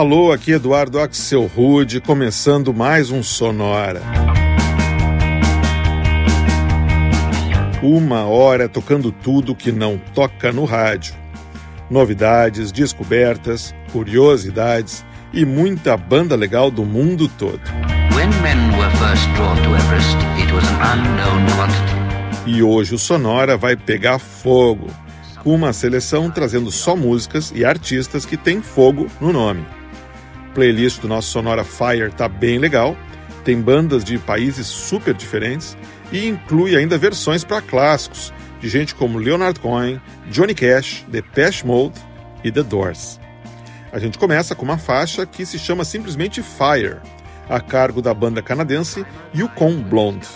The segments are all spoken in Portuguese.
Alô, aqui Eduardo Axel Rude, começando mais um Sonora. Uma hora tocando tudo que não toca no rádio. Novidades, descobertas, curiosidades e muita banda legal do mundo todo. E hoje o Sonora vai pegar fogo, com uma seleção trazendo só músicas e artistas que têm fogo no nome playlist do nosso Sonora Fire tá bem legal, tem bandas de países super diferentes e inclui ainda versões para clássicos de gente como Leonard Cohen, Johnny Cash, The Depeche Mode e The Doors. A gente começa com uma faixa que se chama simplesmente Fire, a cargo da banda canadense Yukon Blonde.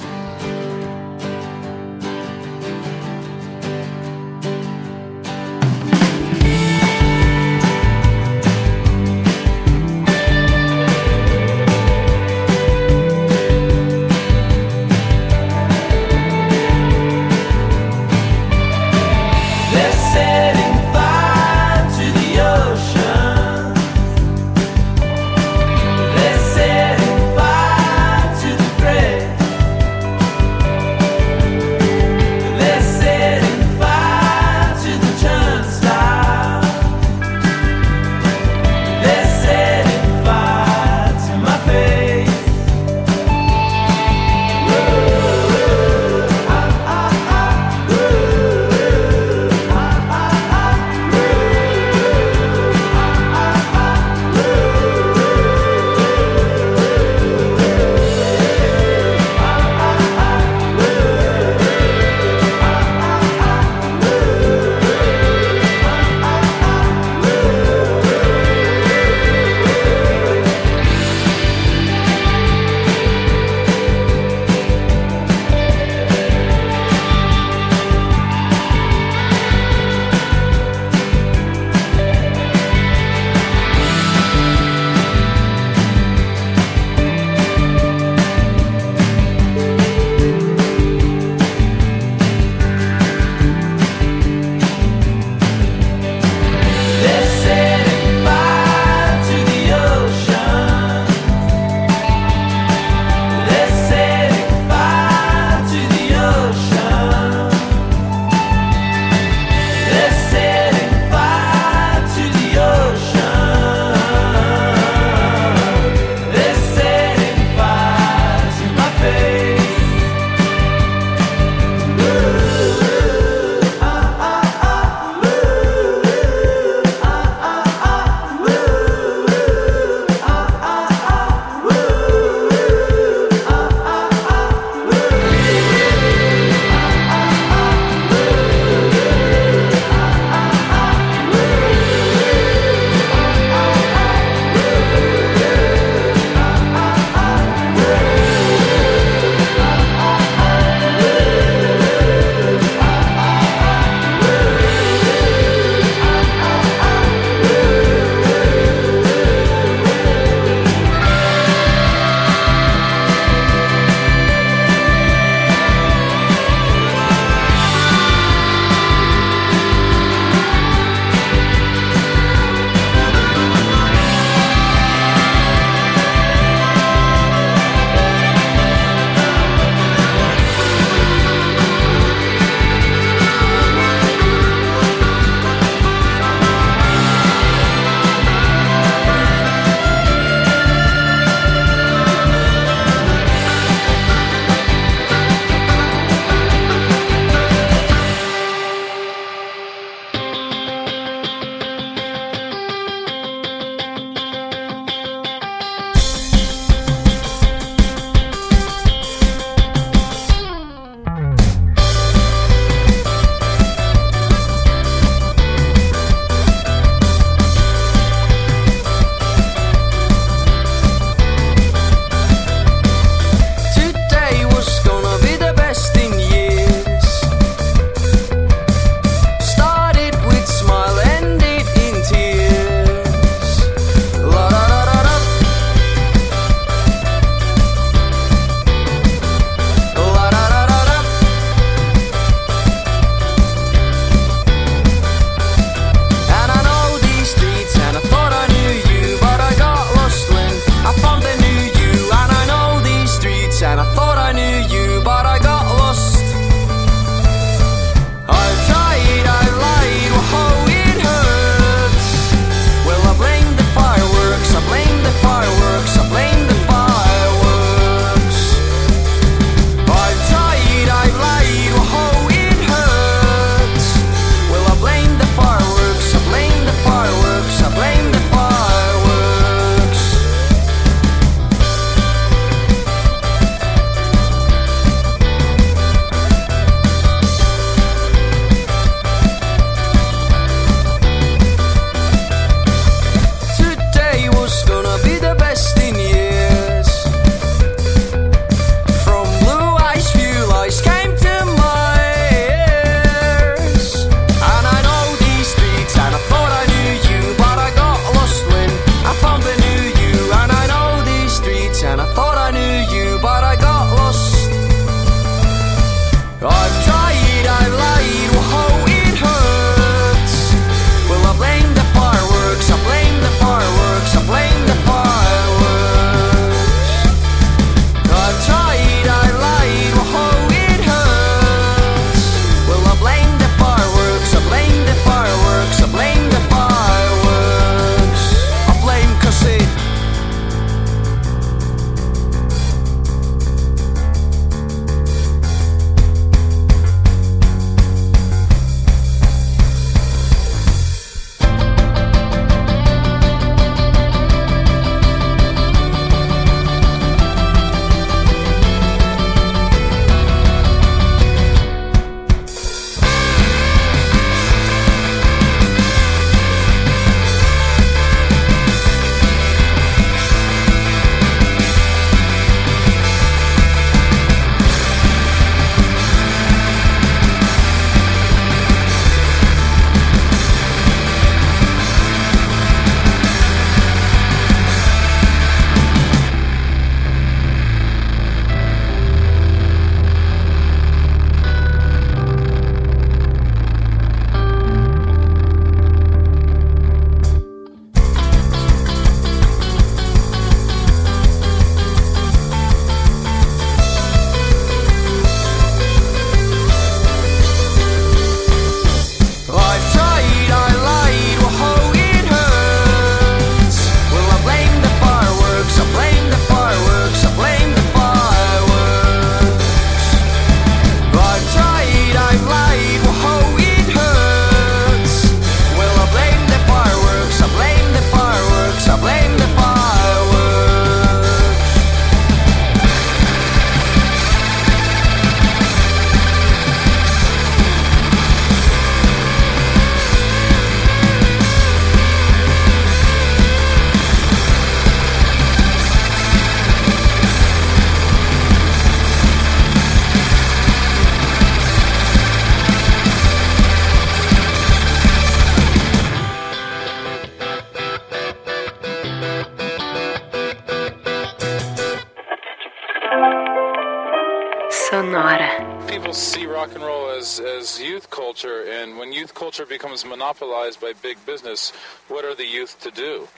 People see rock and roll as, as youth culture, and when youth culture becomes monopolized by big business, what are the youth to do?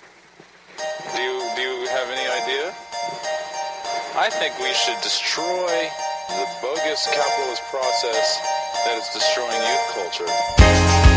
Do you, do you have any idea? I think we should destroy the bogus capitalist process that is destroying youth culture.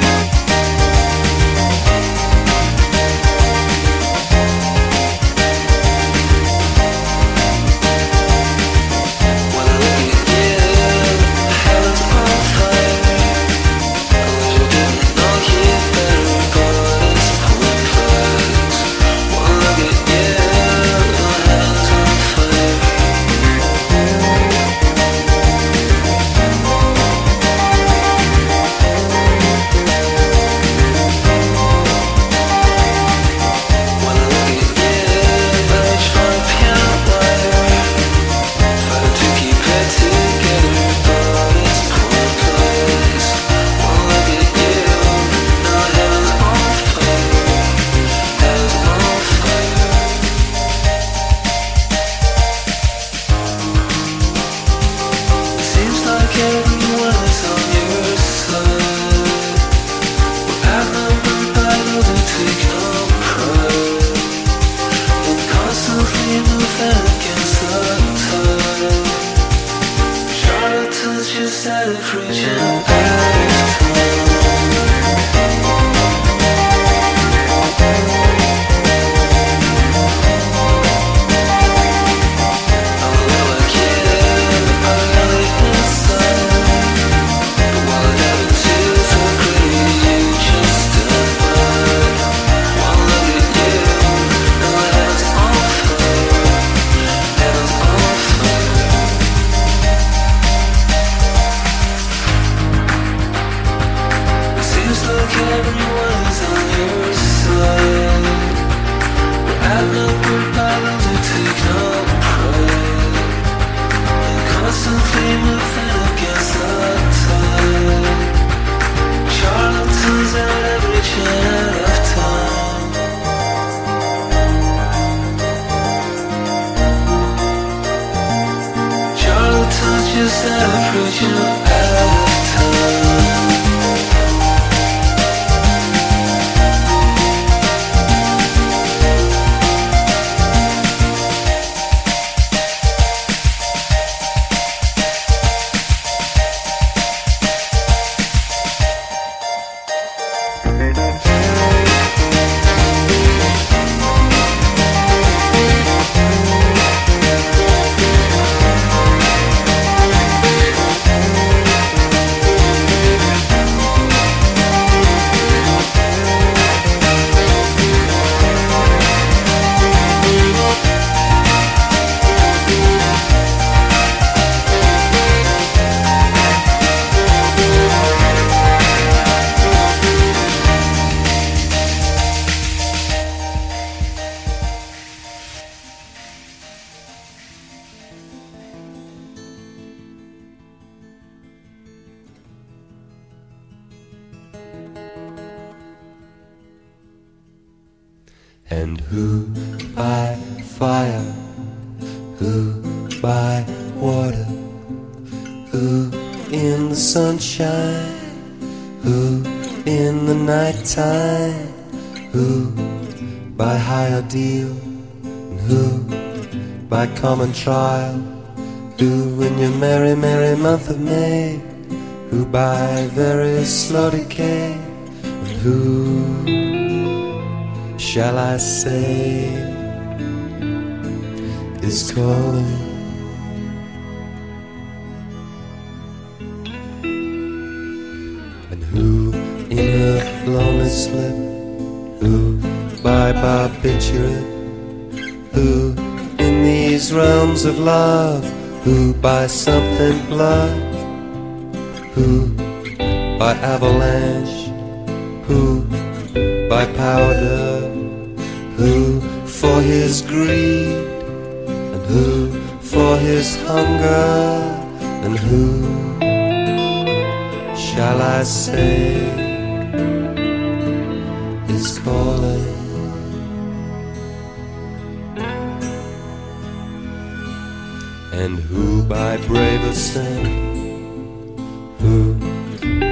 And who by fire? Who by water? Who in the sunshine? Who in the nighttime? Who by high ordeal? And who by common trial? Who in your merry, merry month of May? Who by very slow decay? And who? Shall I say is calling? And who in a lonely slip, who by barbiturate, who in these realms of love, who by something blood, who by avalanche, who by powder, who for his greed, and who for his hunger, and who shall I say is calling? and who by braver sin, who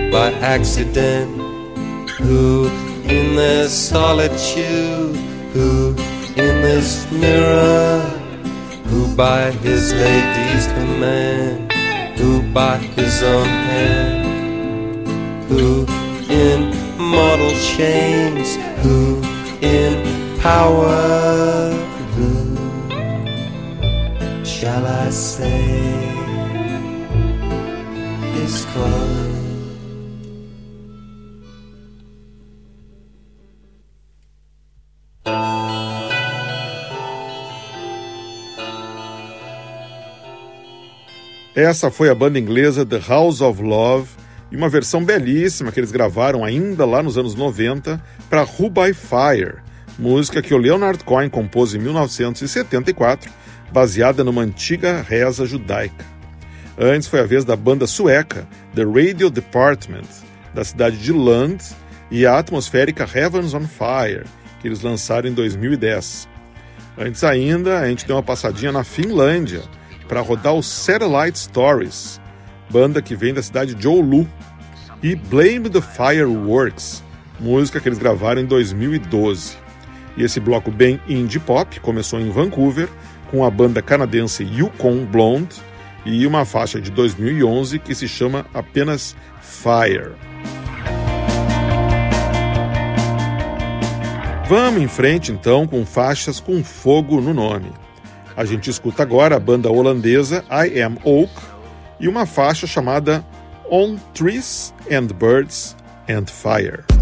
by accident, who in their solitude, who in this mirror, who by his lady's command, who by his own hand, who in mortal chains, who in power, who shall I say is calling? Essa foi a banda inglesa The House of Love e uma versão belíssima que eles gravaram ainda lá nos anos 90 para Who by Fire, música que o Leonard Cohen compôs em 1974, baseada numa antiga reza judaica. Antes foi a vez da banda sueca The Radio Department, da cidade de Lund, e a atmosférica Heavens on Fire, que eles lançaram em 2010. Antes ainda, a gente deu uma passadinha na Finlândia, para rodar o Satellite Stories, banda que vem da cidade de Oulu, e Blame the Fireworks, música que eles gravaram em 2012. E esse bloco bem indie pop começou em Vancouver com a banda canadense Yukon Blonde e uma faixa de 2011 que se chama apenas Fire. Vamos em frente então com faixas com fogo no nome. A gente escuta agora a banda holandesa I Am Oak e uma faixa chamada On Trees and Birds and Fire.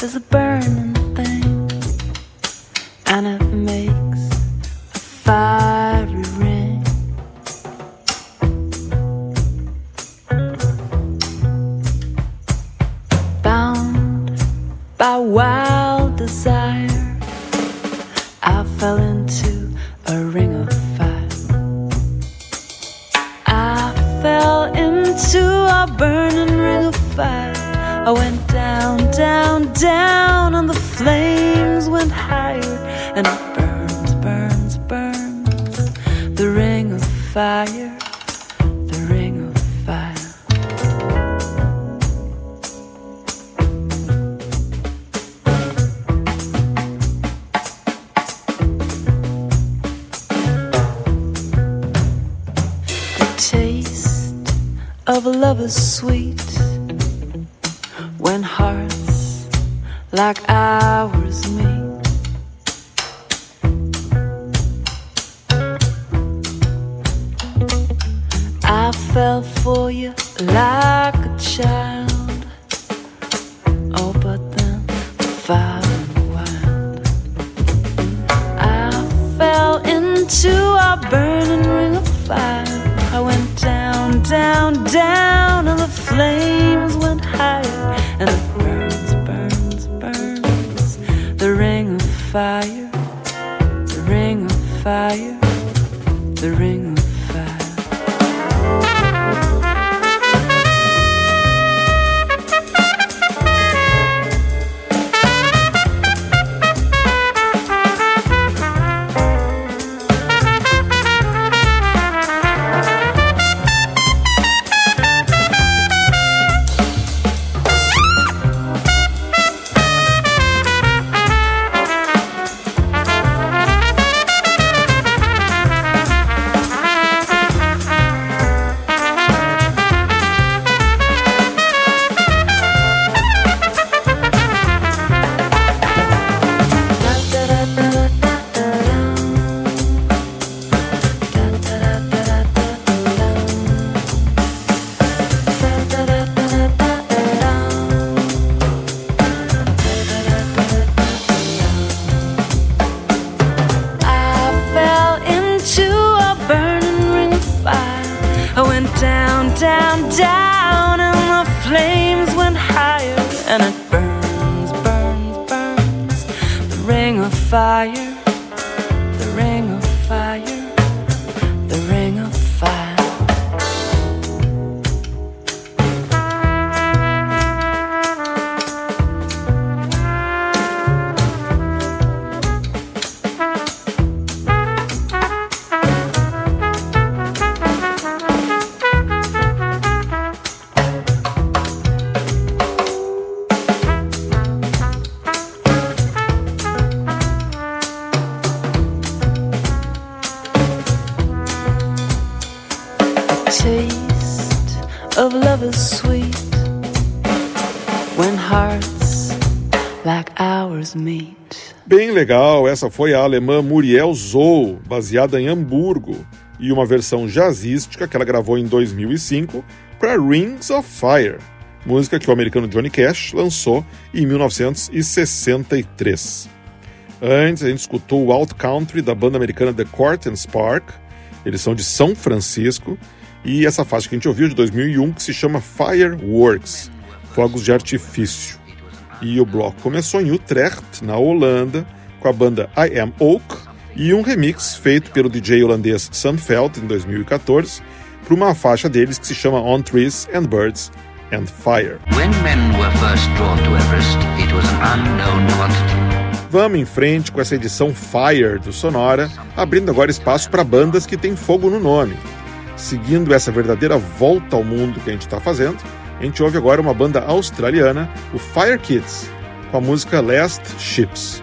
There's a bird. Bem legal, essa foi a alemã Muriel Zou, baseada em Hamburgo, e uma versão jazzística que ela gravou em 2005 para Rings of Fire, música que o americano Johnny Cash lançou em 1963. Antes a gente escutou o Out Country da banda americana The Court and Spark, eles são de São Francisco, e essa faixa que a gente ouviu de 2001 que se chama Fireworks, Fogos de Artifício. E o bloco começou em Utrecht, na Holanda, com a banda I Am Oak e um remix feito pelo DJ holandês Sam Veld em 2014 para uma faixa deles que se chama On Trees and Birds and Fire. Everest. Vamos em frente com essa edição Fire do Sonora, abrindo agora espaço para bandas que têm fogo no nome. Seguindo essa verdadeira volta ao mundo que a gente está fazendo, a gente ouve agora uma banda australiana, o Fire Kids, com a música Last Ships.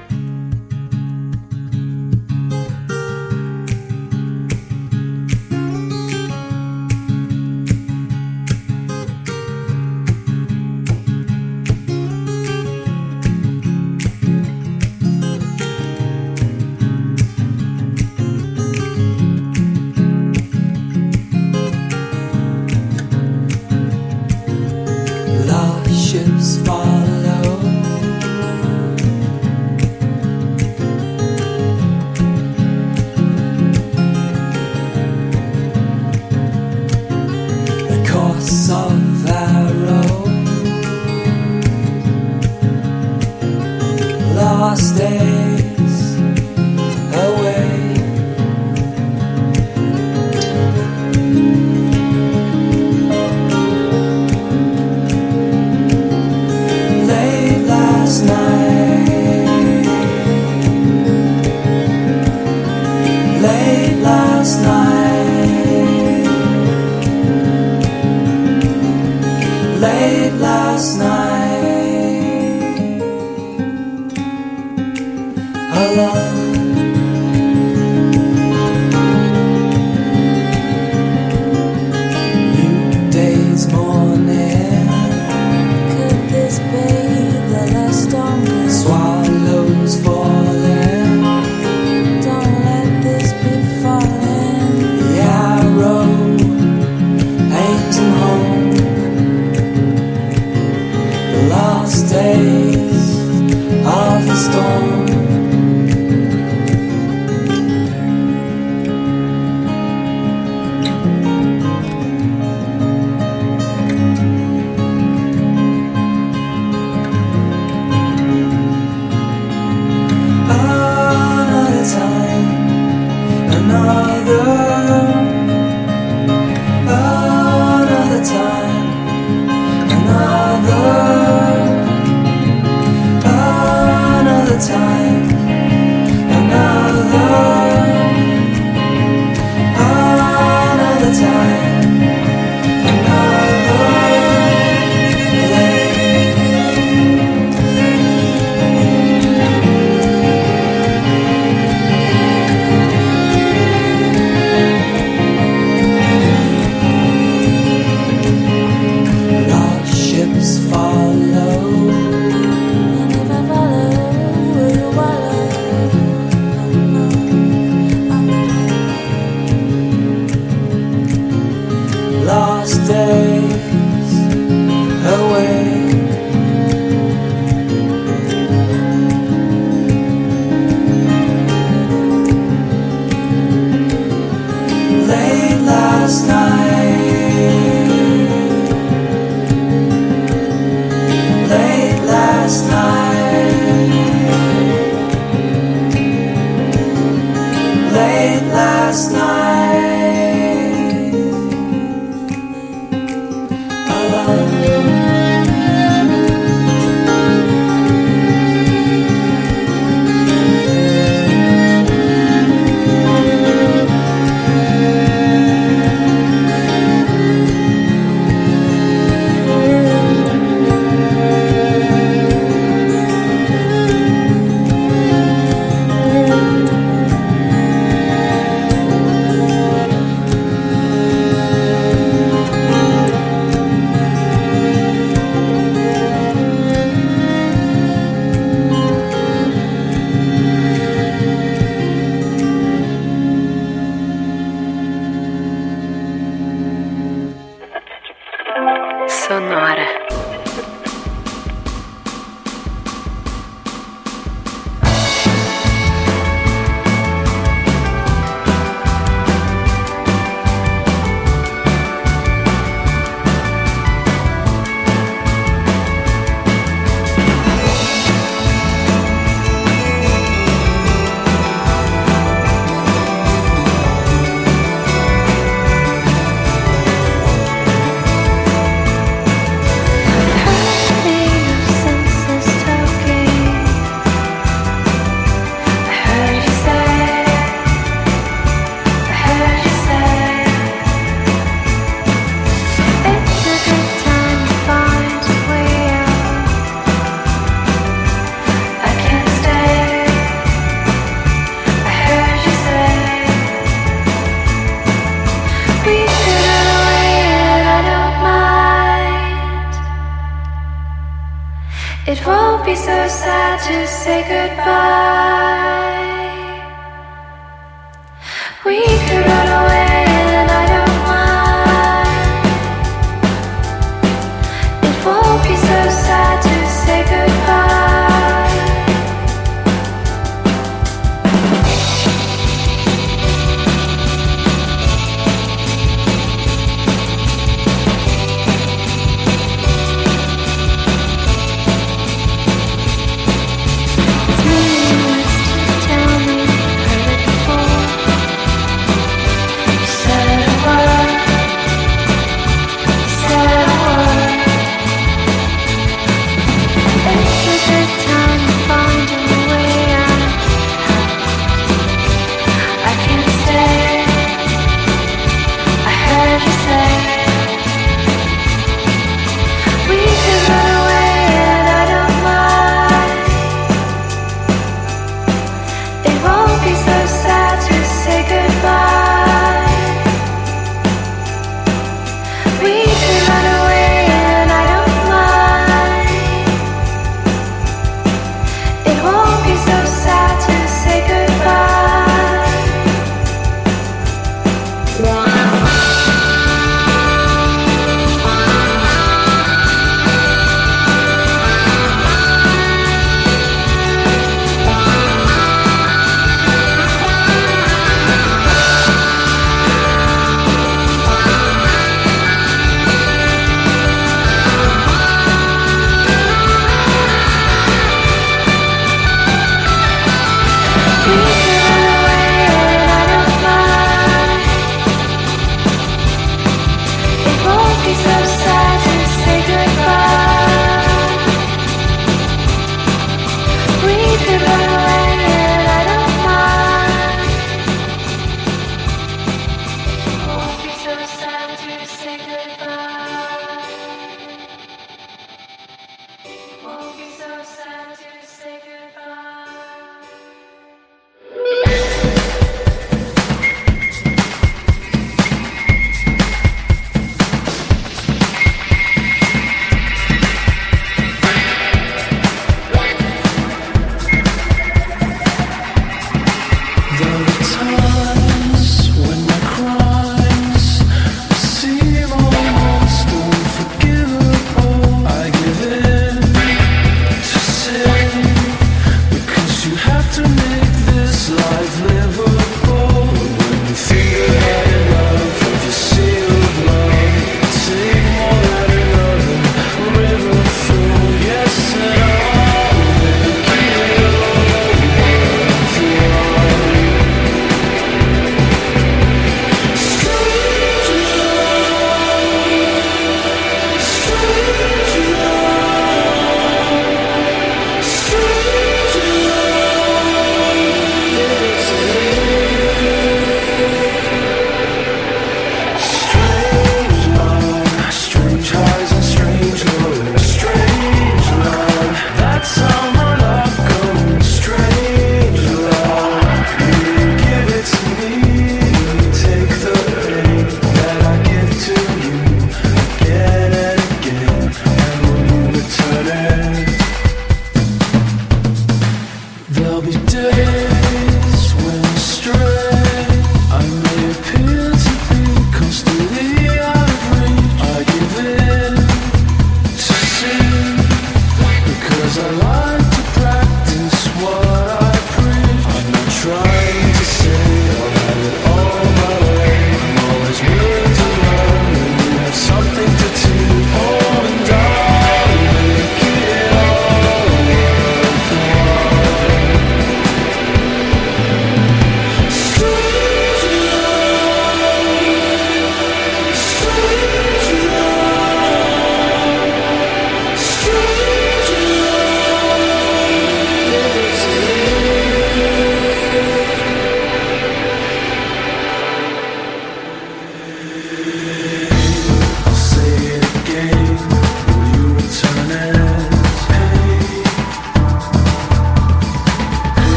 Sonora.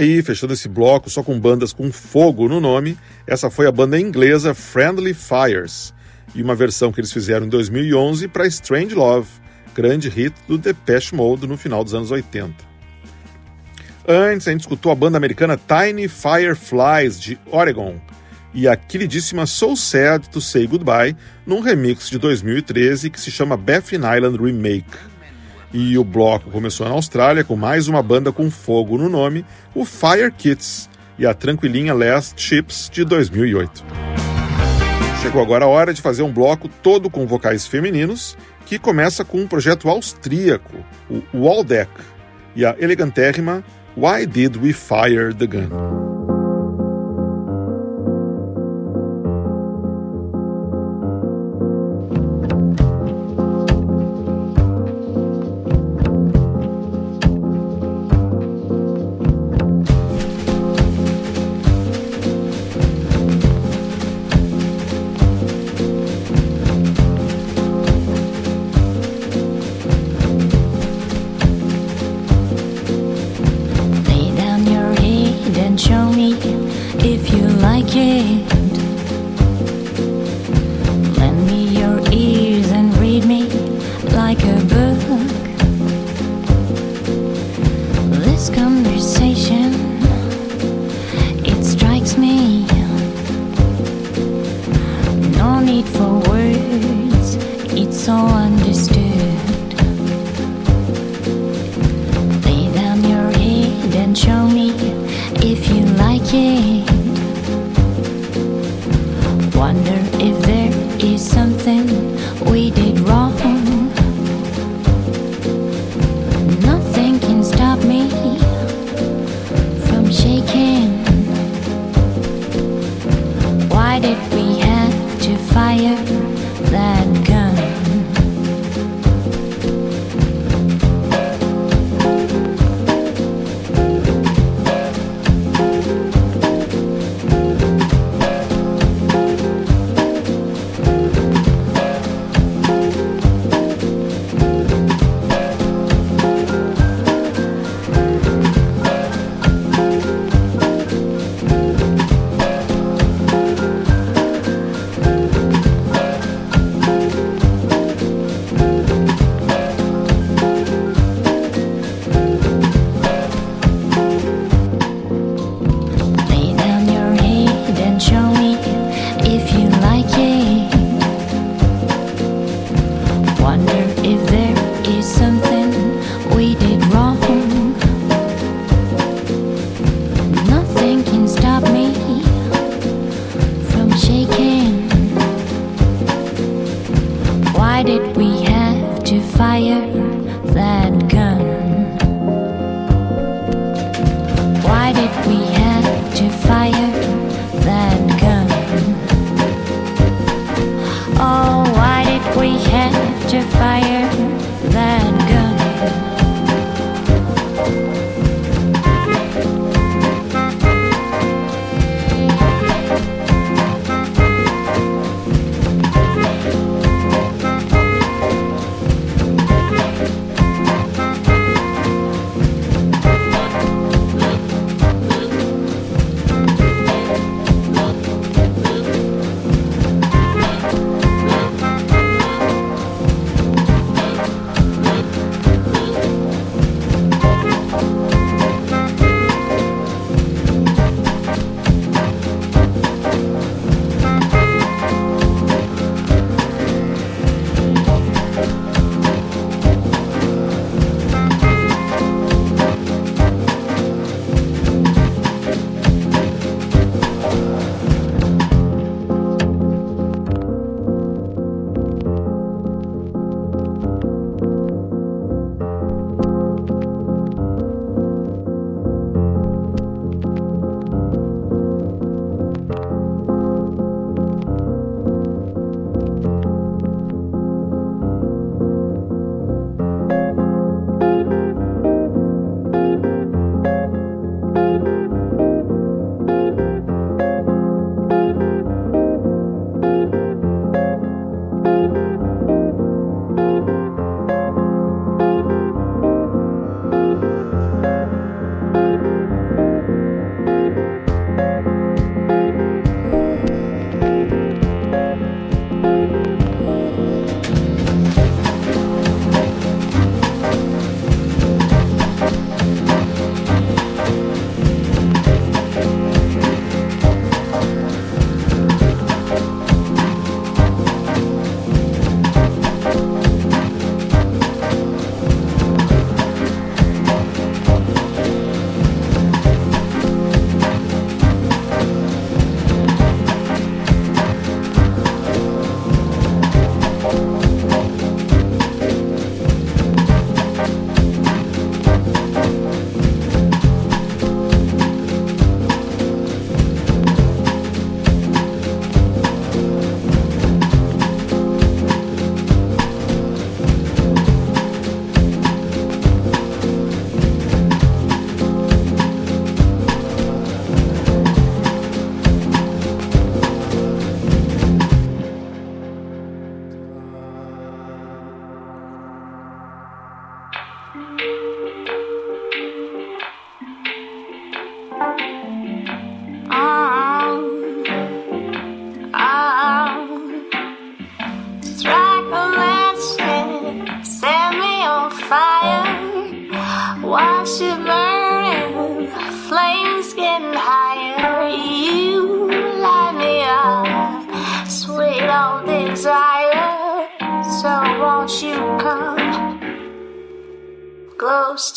Aí, fechando esse bloco só com bandas com fogo no nome, essa foi a banda inglesa Friendly Fires, e uma versão que eles fizeram em 2011 para Strange Love, grande hit do Depeche Mode no final dos anos 80. Antes, a gente escutou a banda americana Tiny Fireflies, de Oregon, e a queridíssima So Sad to Say Goodbye, num remix de 2013 que se chama Baffin Island Remake. E o bloco começou na Austrália com mais uma banda com fogo no nome, o Fire Kids, e a tranquilinha Last Ships de 2008. Chegou agora a hora de fazer um bloco todo com vocais femininos, que começa com um projeto austríaco, o Waldeck, e a elegantérrima Why Did We Fire the Gun?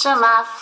Close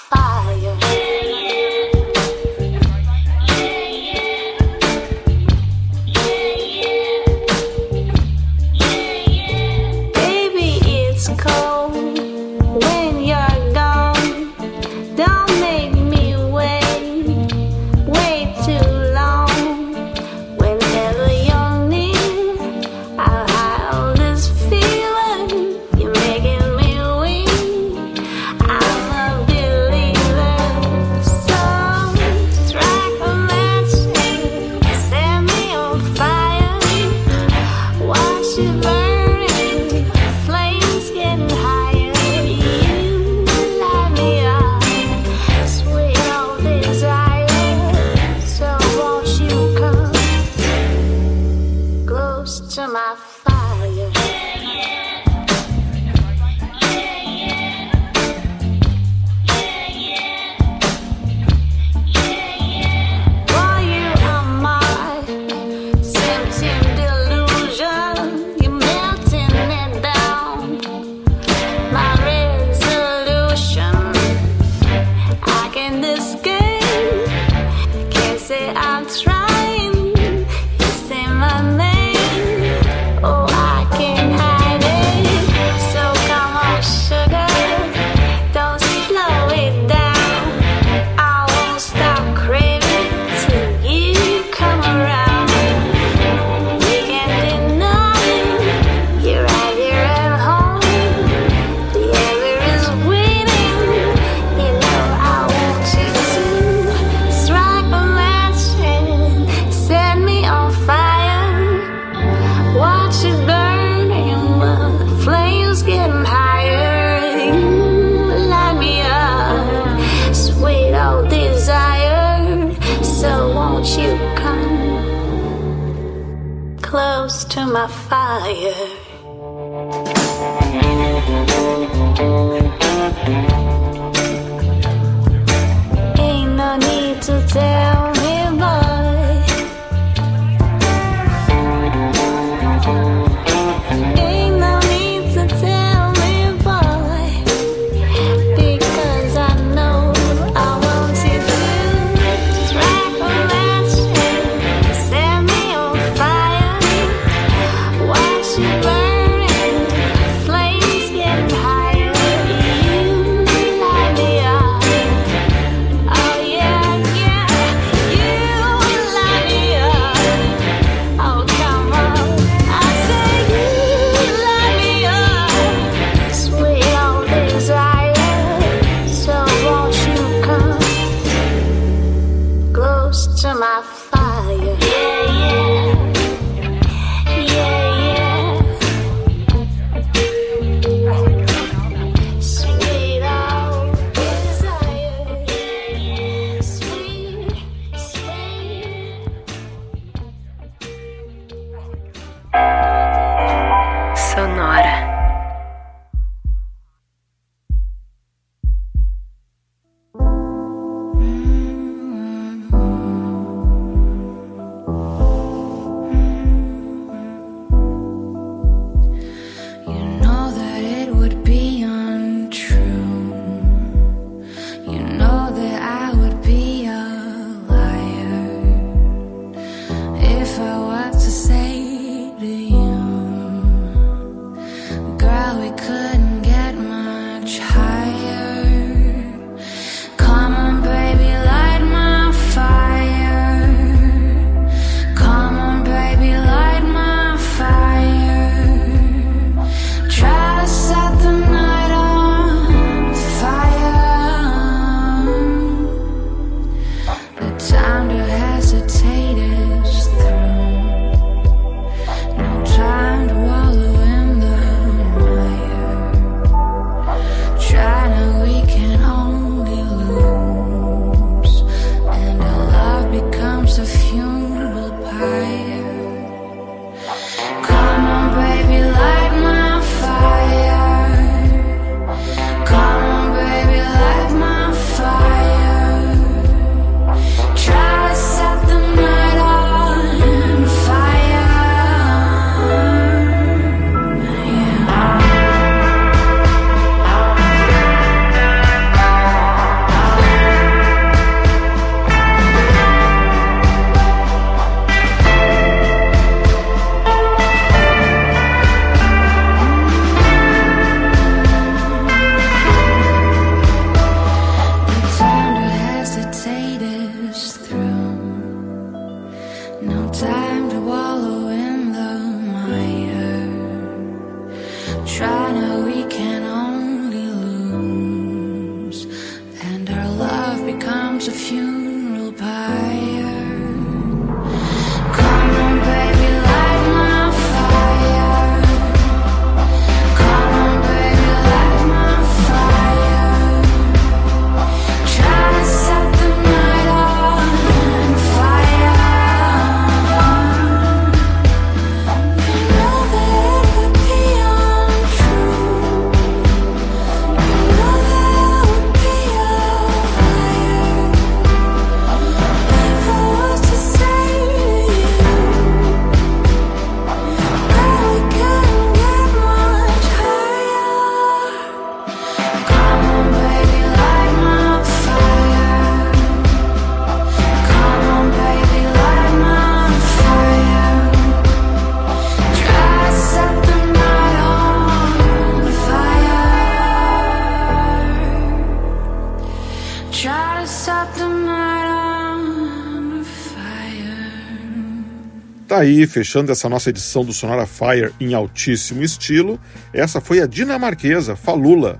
Tá aí, fechando essa nossa edição do Sonora Fire em altíssimo estilo, essa foi a dinamarquesa Falula,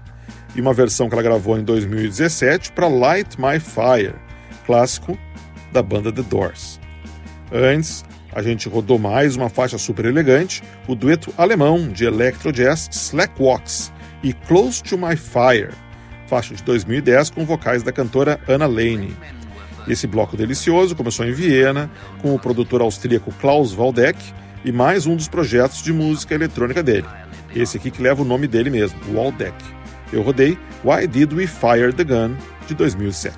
e uma versão que ela gravou em 2017 para Light My Fire, clássico da banda The Doors. Antes, a gente rodou mais uma faixa super elegante, o dueto alemão de electro jazz Slackwalks e Close to My Fire, faixa de 2010 com vocais da cantora Anna Lane. Esse bloco delicioso começou em Viena, com o produtor austríaco Klaus Waldeck e mais um dos projetos de música eletrônica dele. Esse aqui que leva o nome dele mesmo, Waldeck. Eu rodei Why Did We Fire the Gun, de 2007.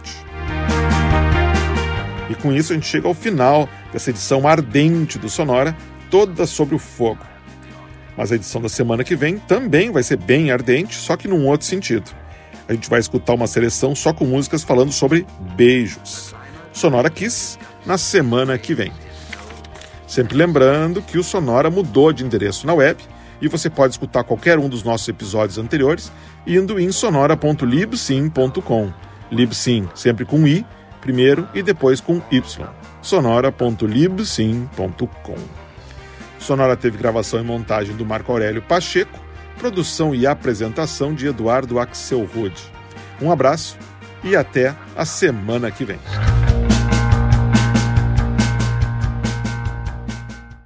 E com isso a gente chega ao final dessa edição ardente do Sonora, toda sobre o fogo. Mas a edição da semana que vem também vai ser bem ardente, só que num outro sentido. A gente vai escutar uma seleção só com músicas falando sobre beijos. Sonora Kiss na semana que vem. Sempre lembrando que o Sonora mudou de endereço na web e você pode escutar qualquer um dos nossos episódios anteriores indo em sonora.libsim.com. Libsim sempre com i primeiro e depois com y. sonora.libsim.com. Sonora teve gravação e montagem do Marco Aurélio Pacheco, produção e apresentação de Eduardo Axel Rude. Um abraço e até a semana que vem.